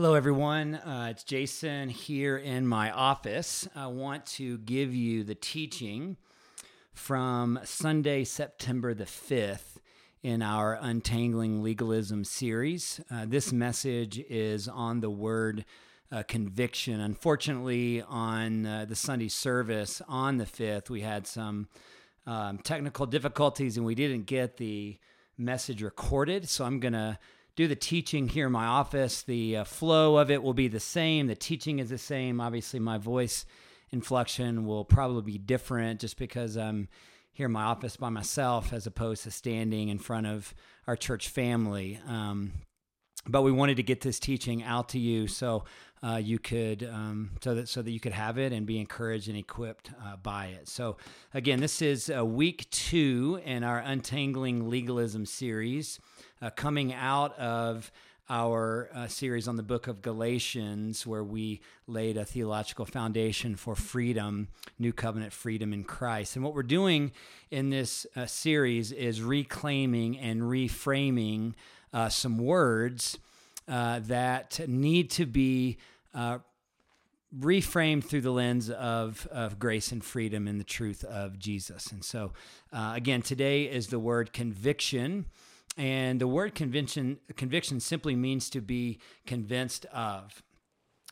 Hello, everyone. Uh, it's Jason here in my office. I want to give you the teaching from Sunday, September the 5th, in our Untangling Legalism series. Uh, this message is on the word uh, conviction. Unfortunately, on uh, the Sunday service on the 5th, we had some um, technical difficulties and we didn't get the message recorded. So I'm going to do the teaching here in my office. The uh, flow of it will be the same. The teaching is the same. Obviously, my voice inflection will probably be different just because I'm here in my office by myself as opposed to standing in front of our church family. Um, but we wanted to get this teaching out to you so uh, you could um, so that so that you could have it and be encouraged and equipped uh, by it. So again, this is uh, week two in our untangling legalism series, uh, coming out of our uh, series on the book of Galatians, where we laid a theological foundation for freedom, new covenant freedom in Christ. And what we're doing in this uh, series is reclaiming and reframing uh, some words uh, that need to be uh, reframed through the lens of, of grace and freedom and the truth of Jesus. And so, uh, again, today is the word conviction. And the word conviction, conviction simply means to be convinced of.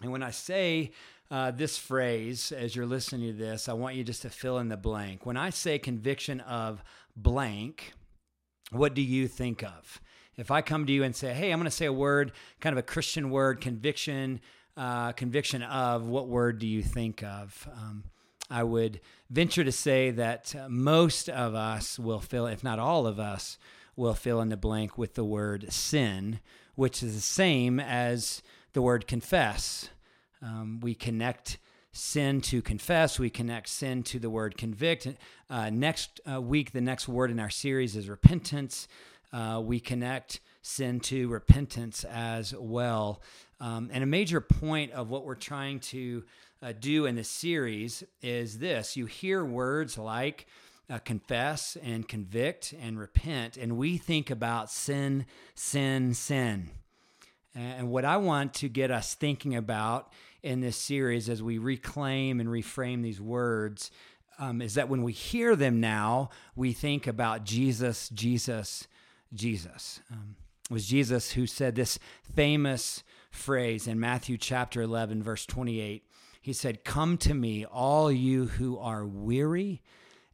And when I say uh, this phrase as you're listening to this, I want you just to fill in the blank. When I say conviction of blank, what do you think of? If I come to you and say, hey, I'm going to say a word, kind of a Christian word, conviction, uh, conviction of, what word do you think of? Um, I would venture to say that uh, most of us will fill, if not all of us, will fill in the blank with the word sin, which is the same as the word confess. Um, we connect sin to confess, we connect sin to the word convict. Uh, next uh, week, the next word in our series is repentance uh, we connect sin to repentance as well. Um, and a major point of what we're trying to uh, do in this series is this you hear words like uh, confess and convict and repent, and we think about sin, sin, sin. And what I want to get us thinking about in this series as we reclaim and reframe these words um, is that when we hear them now, we think about Jesus, Jesus, Jesus. Um, it was Jesus who said this famous phrase in Matthew chapter 11, verse 28. He said, Come to me, all you who are weary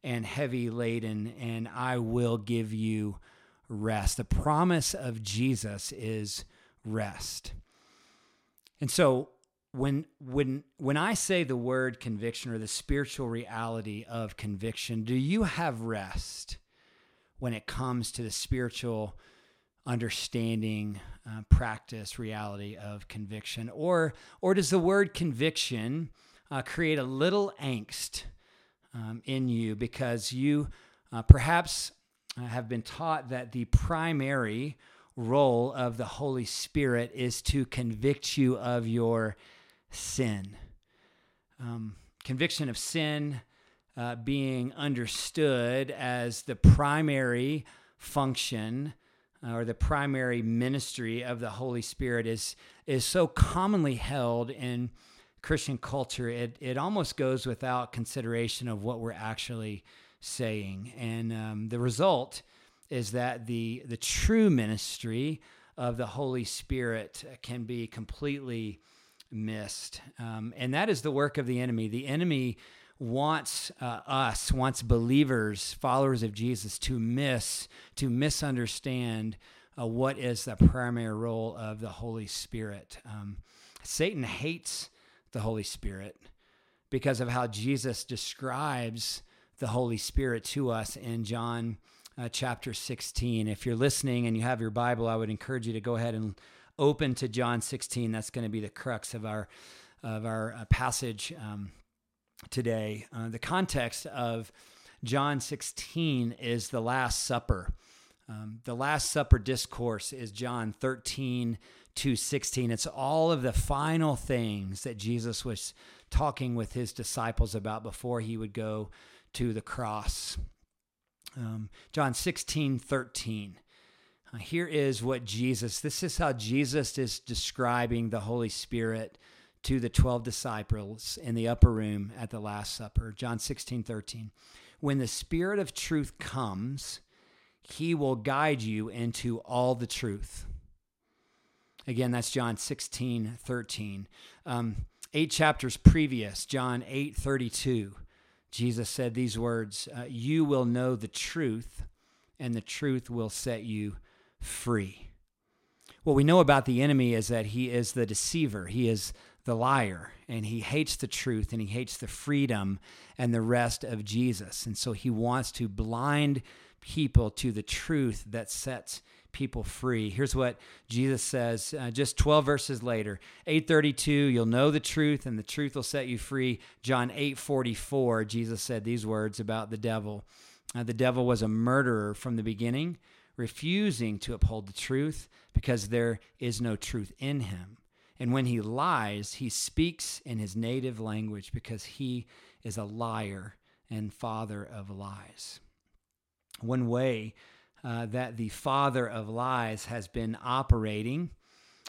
and heavy laden, and I will give you rest. The promise of Jesus is rest. And so when when when I say the word conviction or the spiritual reality of conviction, do you have rest? when it comes to the spiritual understanding, uh, practice, reality of conviction? Or, or does the word conviction uh, create a little angst um, in you because you uh, perhaps uh, have been taught that the primary role of the Holy Spirit is to convict you of your sin? Um, conviction of sin uh, being understood as the primary function uh, or the primary ministry of the Holy Spirit is is so commonly held in Christian culture. It it almost goes without consideration of what we're actually saying, and um, the result is that the the true ministry of the Holy Spirit can be completely missed, um, and that is the work of the enemy. The enemy wants uh, us, wants believers, followers of Jesus, to miss, to misunderstand uh, what is the primary role of the Holy Spirit. Um, Satan hates the Holy Spirit because of how Jesus describes the Holy Spirit to us in John uh, chapter 16. If you're listening and you have your Bible, I would encourage you to go ahead and open to John 16. That's going to be the crux of our of our uh, passage. Um, today. Uh, the context of John 16 is the Last Supper. Um, the Last Supper discourse is John 13 to 16. It's all of the final things that Jesus was talking with his disciples about before he would go to the cross. Um, John 16, 13. Uh, here is what Jesus, this is how Jesus is describing the Holy Spirit to the 12 disciples in the upper room at the Last Supper. John 16, 13. When the Spirit of truth comes, he will guide you into all the truth. Again, that's John 16, 13. Um, eight chapters previous, John 8, 32, Jesus said these words uh, You will know the truth, and the truth will set you free. What we know about the enemy is that he is the deceiver, he is the liar, and he hates the truth and he hates the freedom and the rest of Jesus. And so he wants to blind people to the truth that sets people free. Here's what Jesus says uh, just 12 verses later. 832, you'll know the truth and the truth will set you free. John 844, Jesus said these words about the devil. Uh, the devil was a murderer from the beginning, refusing to uphold the truth because there is no truth in him. And when he lies, he speaks in his native language because he is a liar and father of lies. One way uh, that the father of lies has been operating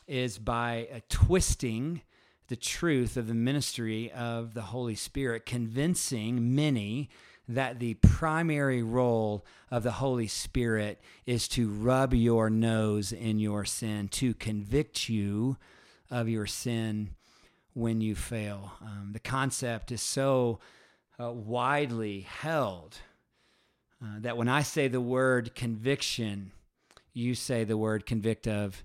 is by uh, twisting the truth of the ministry of the Holy Spirit, convincing many that the primary role of the Holy Spirit is to rub your nose in your sin, to convict you of your sin when you fail. Um, the concept is so uh, widely held uh, that when I say the word conviction, you say the word convict of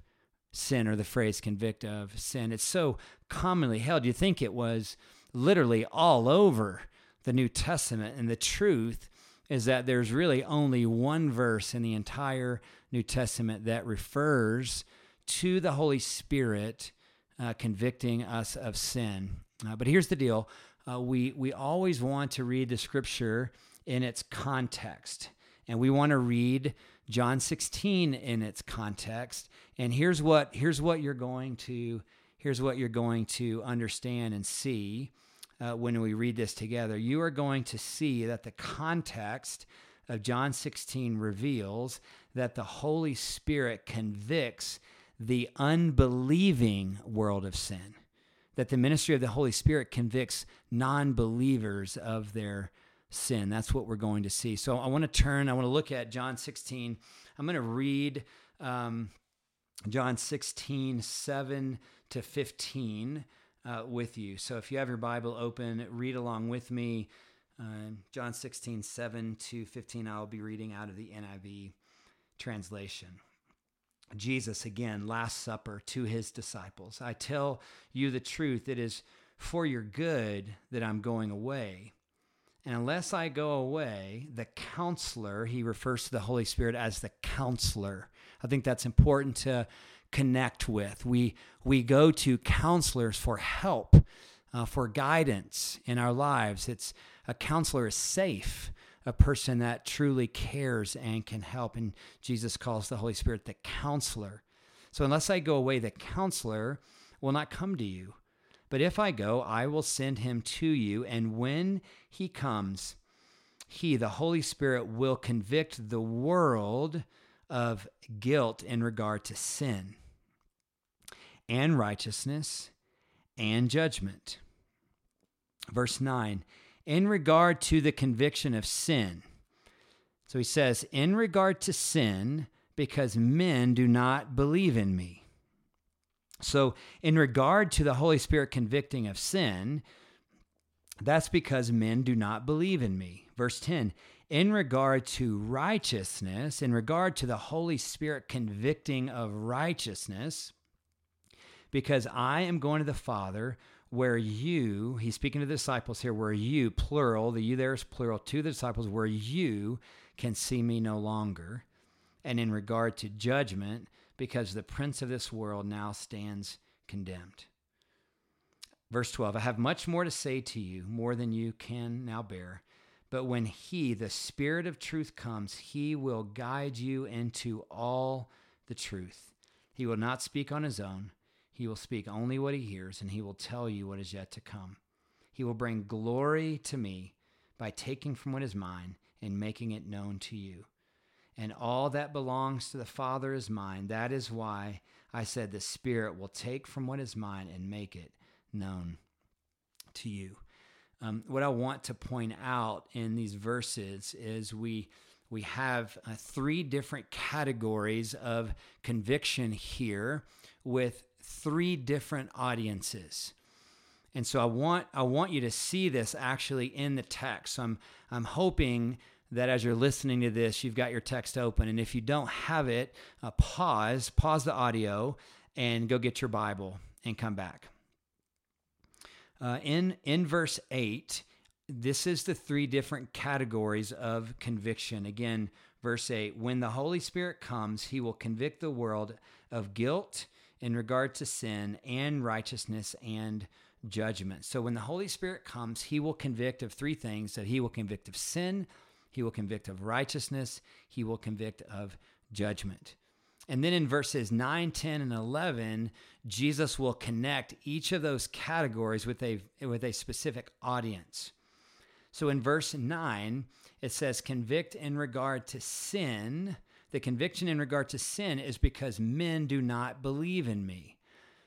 sin or the phrase convict of sin. It's so commonly held. You think it was literally all over the New Testament. And the truth is that there's really only one verse in the entire New Testament that refers to the Holy Spirit uh, convicting us of sin. Uh, but here's the deal uh, we, we always want to read the scripture in its context. And we want to read John 16 in its context. And here's what here's what you're going to here's what you're going to understand and see uh, when we read this together. You are going to see that the context of John 16 reveals that the Holy Spirit convicts the unbelieving world of sin, that the ministry of the Holy Spirit convicts non believers of their sin. That's what we're going to see. So I want to turn, I want to look at John 16. I'm going to read um, John 16, 7 to 15 uh, with you. So if you have your Bible open, read along with me. Uh, John 16, 7 to 15, I'll be reading out of the NIV translation. Jesus again, Last Supper to his disciples. I tell you the truth, it is for your good that I'm going away. And unless I go away, the counselor, he refers to the Holy Spirit as the counselor. I think that's important to connect with. We, we go to counselors for help, uh, for guidance in our lives. It's a counselor is safe a person that truly cares and can help. And Jesus calls the Holy Spirit the counselor. So unless I go away, the counselor will not come to you. But if I go, I will send him to you. And when he comes, he, the Holy Spirit, will convict the world of guilt in regard to sin and righteousness and judgment. Verse 9 in regard to the conviction of sin. So he says, in regard to sin, because men do not believe in me. So, in regard to the Holy Spirit convicting of sin, that's because men do not believe in me. Verse 10 In regard to righteousness, in regard to the Holy Spirit convicting of righteousness, because I am going to the Father where you, he's speaking to the disciples here, where you, plural, the you there is plural, to the disciples, where you can see me no longer. And in regard to judgment, because the prince of this world now stands condemned. Verse 12 I have much more to say to you, more than you can now bear. But when he, the Spirit of truth, comes, he will guide you into all the truth. He will not speak on his own he will speak only what he hears, and he will tell you what is yet to come. He will bring glory to me by taking from what is mine and making it known to you. And all that belongs to the Father is mine. That is why I said the Spirit will take from what is mine and make it known to you. Um, what I want to point out in these verses is we we have uh, three different categories of conviction here with three different audiences. And so I want I want you to see this actually in the text. So I'm I'm hoping that as you're listening to this, you've got your text open. And if you don't have it, uh, pause, pause the audio, and go get your Bible and come back. Uh, in in verse eight, this is the three different categories of conviction. Again, verse eight: When the Holy Spirit comes, He will convict the world of guilt in regard to sin and righteousness and judgment. So when the Holy Spirit comes, He will convict of three things: that He will convict of sin he will convict of righteousness. He will convict of judgment. And then in verses 9, 10, and 11, Jesus will connect each of those categories with a, with a specific audience. So in verse 9, it says, Convict in regard to sin. The conviction in regard to sin is because men do not believe in me.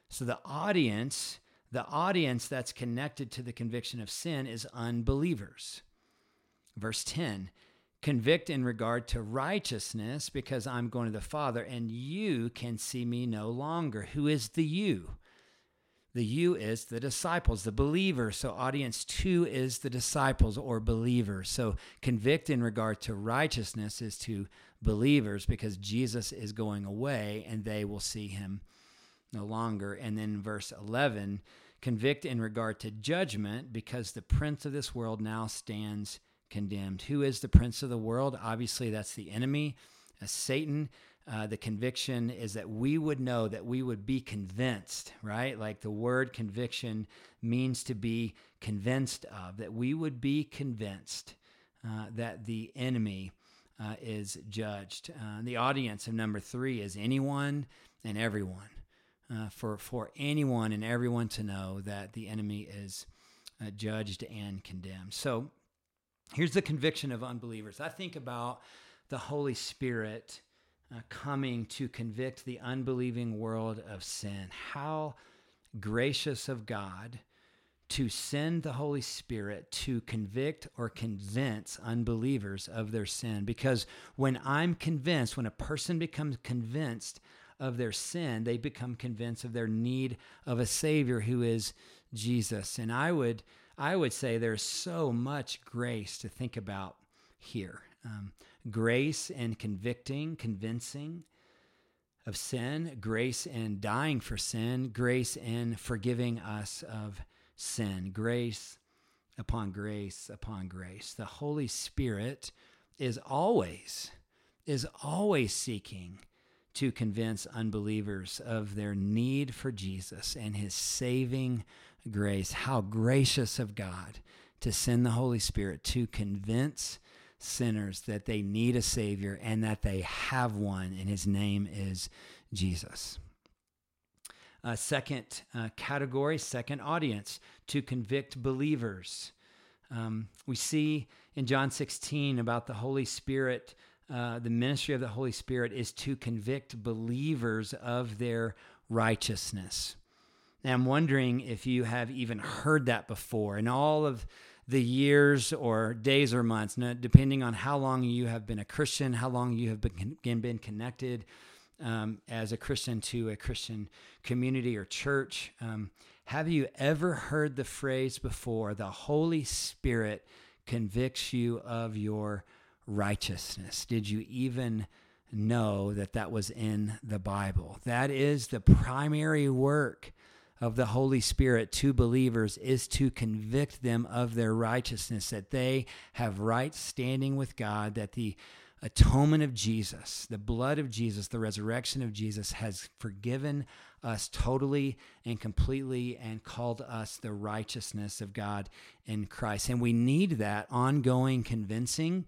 So the audience, the audience that's connected to the conviction of sin is unbelievers. Verse 10 convict in regard to righteousness because I'm going to the Father and you can see me no longer. Who is the you? The you is the disciples, the believers. So, audience two is the disciples or believers. So, convict in regard to righteousness is to believers because Jesus is going away and they will see him no longer. And then, verse 11, convict in regard to judgment because the prince of this world now stands condemned. Who is the prince of the world? Obviously, that's the enemy, uh, Satan. Uh, the conviction is that we would know that we would be convinced, right? Like the word conviction means to be convinced of, that we would be convinced uh, that the enemy uh, is judged. Uh, the audience of number three is anyone and everyone. Uh, for, for anyone and everyone to know that the enemy is judged and condemned. So, Here's the conviction of unbelievers. I think about the Holy Spirit uh, coming to convict the unbelieving world of sin. How gracious of God to send the Holy Spirit to convict or convince unbelievers of their sin. Because when I'm convinced, when a person becomes convinced of their sin, they become convinced of their need of a Savior who is Jesus. And I would I would say there's so much grace to think about here. Um, grace and convicting, convincing of sin, grace and dying for sin, grace and forgiving us of sin, grace upon grace upon grace. The Holy Spirit is always, is always seeking to convince unbelievers of their need for Jesus and his saving grace. How gracious of God to send the Holy Spirit to convince sinners that they need a Savior and that they have one, and his name is Jesus. Uh, second uh, category, second audience, to convict believers. Um, we see in John 16 about the Holy Spirit. Uh, the ministry of the Holy Spirit is to convict believers of their righteousness. And I'm wondering if you have even heard that before in all of the years or days or months, depending on how long you have been a Christian, how long you have been, been connected um, as a Christian to a Christian community or church. Um, have you ever heard the phrase before, the Holy Spirit convicts you of your righteousness? Did you even know that that was in the Bible? That is the primary work of the Holy Spirit to believers is to convict them of their righteousness, that they have right standing with God, that the atonement of Jesus, the blood of Jesus, the resurrection of Jesus has forgiven us totally and completely and called us the righteousness of God in Christ. And we need that ongoing convincing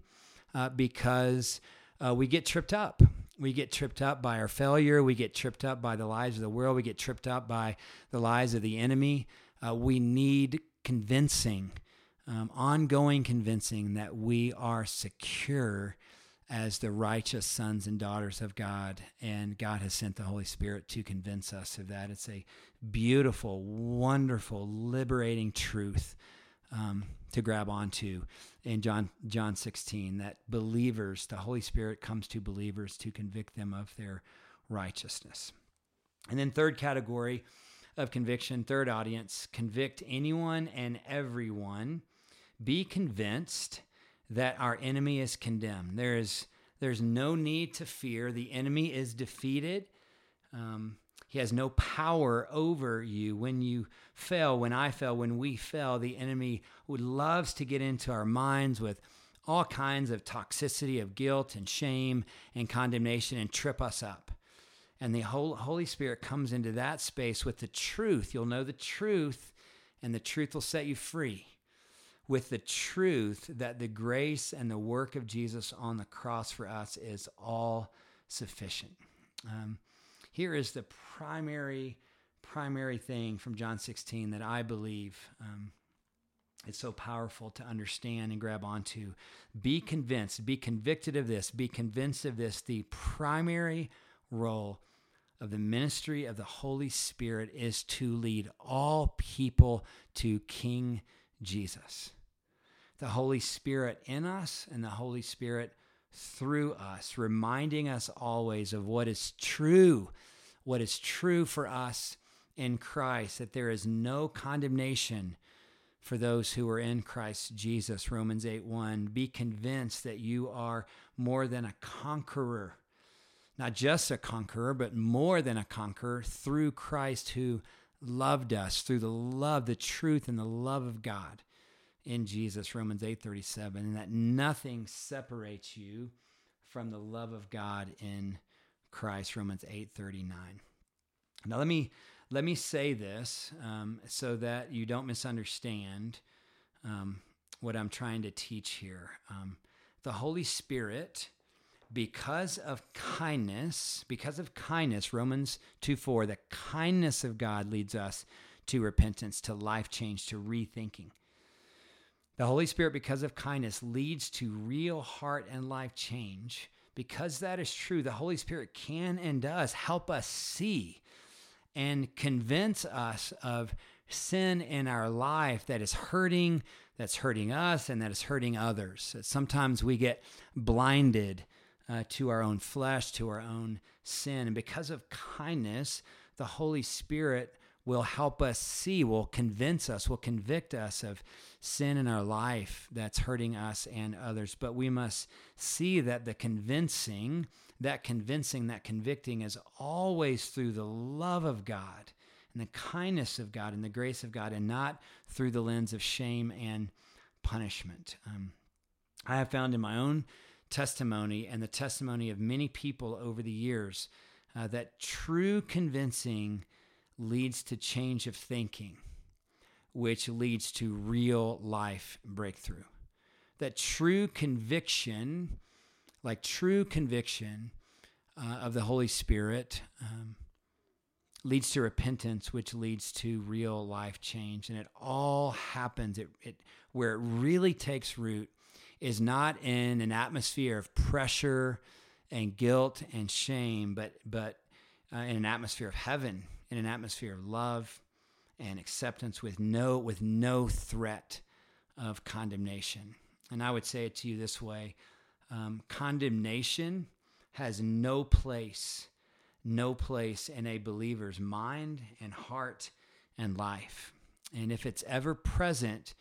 uh, because uh, we get tripped up. We get tripped up by our failure. We get tripped up by the lies of the world. We get tripped up by the lies of the enemy. Uh, we need convincing, um, ongoing convincing that we are secure as the righteous sons and daughters of God. And God has sent the Holy Spirit to convince us of that. It's a beautiful, wonderful, liberating truth um, to grab onto in John John 16 that believers, the Holy Spirit comes to believers to convict them of their righteousness. And then third category of conviction, third audience, convict anyone and everyone. Be convinced that our enemy is condemned. There is there's no need to fear. The enemy is defeated. Um, he has no power over you. When you fail, when I fail, when we fail, the enemy would loves to get into our minds with all kinds of toxicity of guilt and shame and condemnation and trip us up. And the Holy Spirit comes into that space with the truth. You'll know the truth, and the truth will set you free with the truth that the grace and the work of Jesus on the cross for us is all sufficient. Um, here is the primary, primary thing from John 16 that I believe um, it's so powerful to understand and grab onto. Be convinced, be convicted of this, be convinced of this. The primary role of the ministry of the Holy Spirit is to lead all people to King Jesus. The Holy Spirit in us and the Holy Spirit through us, reminding us always of what is true, what is true for us in Christ, that there is no condemnation for those who are in Christ Jesus. Romans 8 1. Be convinced that you are more than a conqueror. Not just a conqueror, but more than a conqueror through Christ who loved us, through the love, the truth, and the love of God in Jesus, Romans 8:37, and that nothing separates you from the love of God in Christ, Romans 8:39. Now let me let me say this um, so that you don't misunderstand um, what I'm trying to teach here. Um, the Holy Spirit, because of kindness, because of kindness, Romans 2 4, the kindness of God leads us to repentance, to life change, to rethinking. The Holy Spirit, because of kindness, leads to real heart and life change. Because that is true, the Holy Spirit can and does help us see and convince us of sin in our life that is hurting, that's hurting us, and that is hurting others. Sometimes we get blinded uh, to our own flesh, to our own sin. And because of kindness, the Holy Spirit will help us see, will convince us, will convict us of sin in our life that's hurting us and others. But we must see that the convincing, that convincing, that convicting is always through the love of God and the kindness of God and the grace of God and not through the lens of shame and punishment. Um, I have found in my own testimony and the testimony of many people over the years uh, that true convincing leads to change of thinking, which leads to real life breakthrough. That true conviction, like true conviction uh, of the Holy Spirit, um, leads to repentance, which leads to real life change. And it all happens. It, it where it really takes root is not in an atmosphere of pressure and guilt and shame, but but uh, in an atmosphere of heaven in an atmosphere of love and acceptance with no with no threat of condemnation. And I would say it to you this way: um, condemnation has no place, no place in a believer's mind and heart and life. And if it's ever present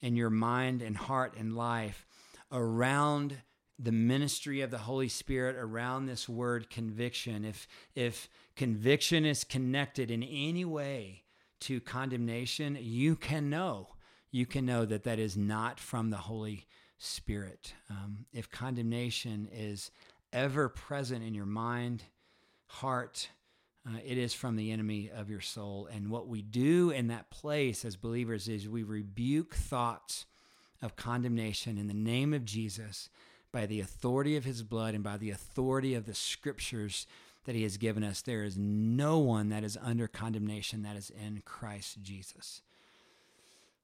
in your mind and heart and life around the ministry of the Holy Spirit around this word conviction, if if conviction is connected in any way to condemnation, you can know, you can know that that is not from the Holy Spirit. Um, if condemnation is ever present in your mind, heart, uh, it is from the enemy of your soul. And what we do in that place as believers is we rebuke thoughts of condemnation in the name of Jesus by the authority of his blood and by the authority of the scriptures that he has given us. There is no one that is under condemnation that is in Christ Jesus.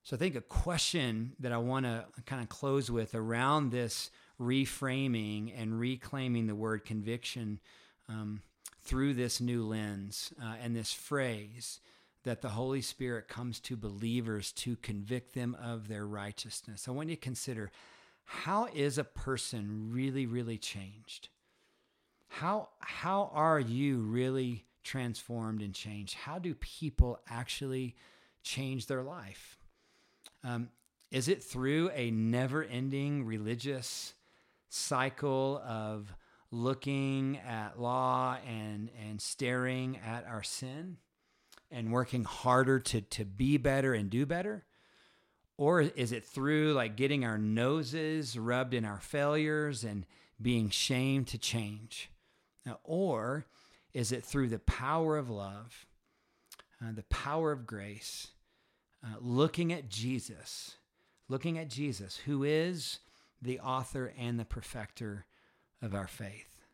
So I think a question that I want to kind of close with around this reframing and reclaiming the word conviction um, through this new lens uh, and this phrase that the Holy Spirit comes to believers to convict them of their righteousness. I want you to consider how is a person really, really changed? How, how are you really transformed and changed? How do people actually change their life? Um, is it through a never ending religious cycle of looking at law and, and staring at our sin and working harder to, to be better and do better? Or is it through like getting our noses rubbed in our failures and being shamed to change? Or is it through the power of love, uh, the power of grace, uh, looking at Jesus, looking at Jesus, who is the author and the perfecter of our faith.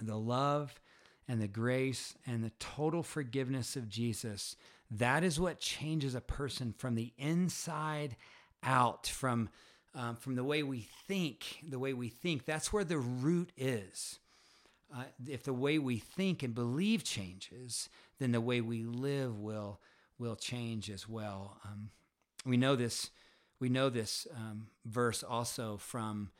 The love and the grace and the total forgiveness of Jesus, that is what changes a person from the inside out, from, um, from the way we think, the way we think. That's where the root is. Uh, if the way we think and believe changes, then the way we live will will change as well. Um, we know this. We know this um, verse also from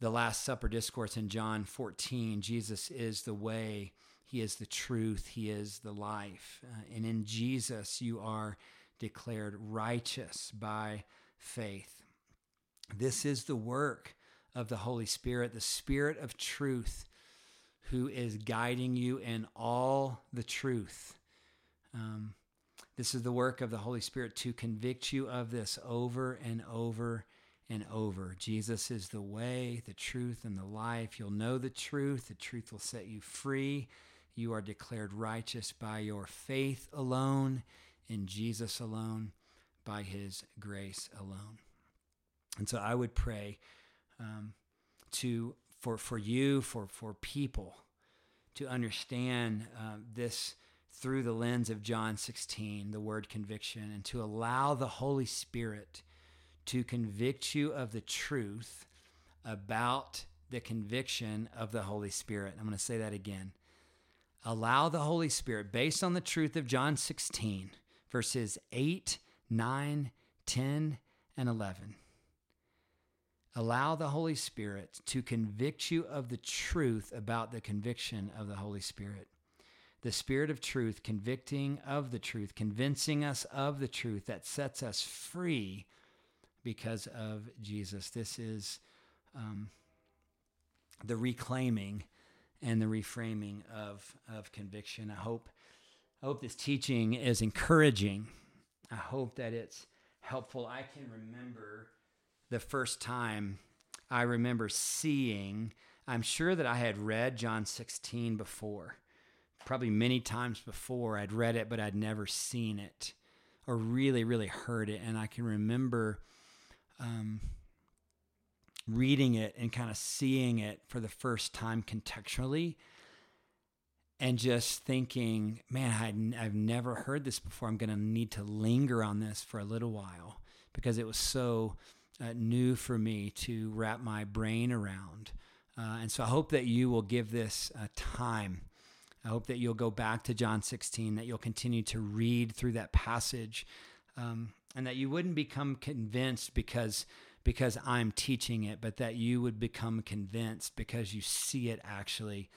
the Last Supper discourse in John 14. Jesus is the way. He is the truth. He is the life. Uh, and in Jesus, you are declared righteous by faith. This is the work of the Holy Spirit, the Spirit of truth, who is guiding you in all the truth. Um, this is the work of the Holy Spirit to convict you of this over and over and over. Jesus is the way, the truth, and the life. You'll know the truth. The truth will set you free. You are declared righteous by your faith alone, in Jesus alone, by his grace alone. And so I would pray um, to for for you, for for people, to understand uh, this through the lens of John 16, the word conviction, and to allow the Holy Spirit to convict you of the truth about the conviction of the Holy Spirit. I'm going to say that again. Allow the Holy Spirit, based on the truth of John 16, verses 8, 9, 10, and 11. Allow the Holy Spirit to convict you of the truth about the conviction of the Holy Spirit the Spirit of truth, convicting of the truth, convincing us of the truth that sets us free because of Jesus. This is um, the reclaiming and the reframing of, of conviction. I hope, I hope this teaching is encouraging. I hope that it's helpful. I can remember the first time I remember seeing, I'm sure that I had read John 16 before probably many times before. I'd read it, but I'd never seen it or really, really heard it. And I can remember um, reading it and kind of seeing it for the first time contextually and just thinking, man, i have never heard this before. I'm going to need to linger on this for a little while because it was so uh, new for me to wrap my brain around. Uh, and so I hope that you will give this uh, time I hope that you'll go back to John 16, that you'll continue to read through that passage, um, and that you wouldn't become convinced because because I'm teaching it, but that you would become convinced because you see it actually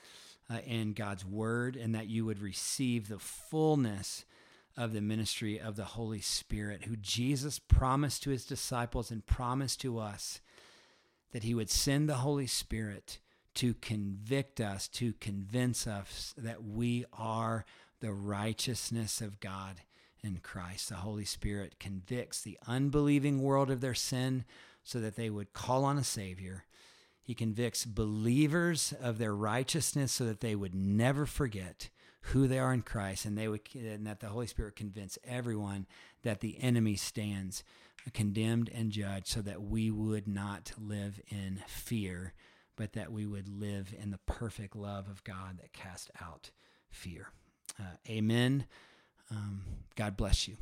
uh, in God's Word, and that you would receive the fullness of the ministry of the Holy Spirit, who Jesus promised to his disciples and promised to us that he would send the Holy Spirit to convict us, to convince us that we are the righteousness of God in Christ. The Holy Spirit convicts the unbelieving world of their sin so that they would call on a Savior. He convicts believers of their righteousness so that they would never forget who they are in Christ and they would and that the Holy Spirit convince everyone that the enemy stands condemned and judged so that we would not live in fear but that we would live in the perfect love of God that casts out fear. Uh, amen. Um, God bless you.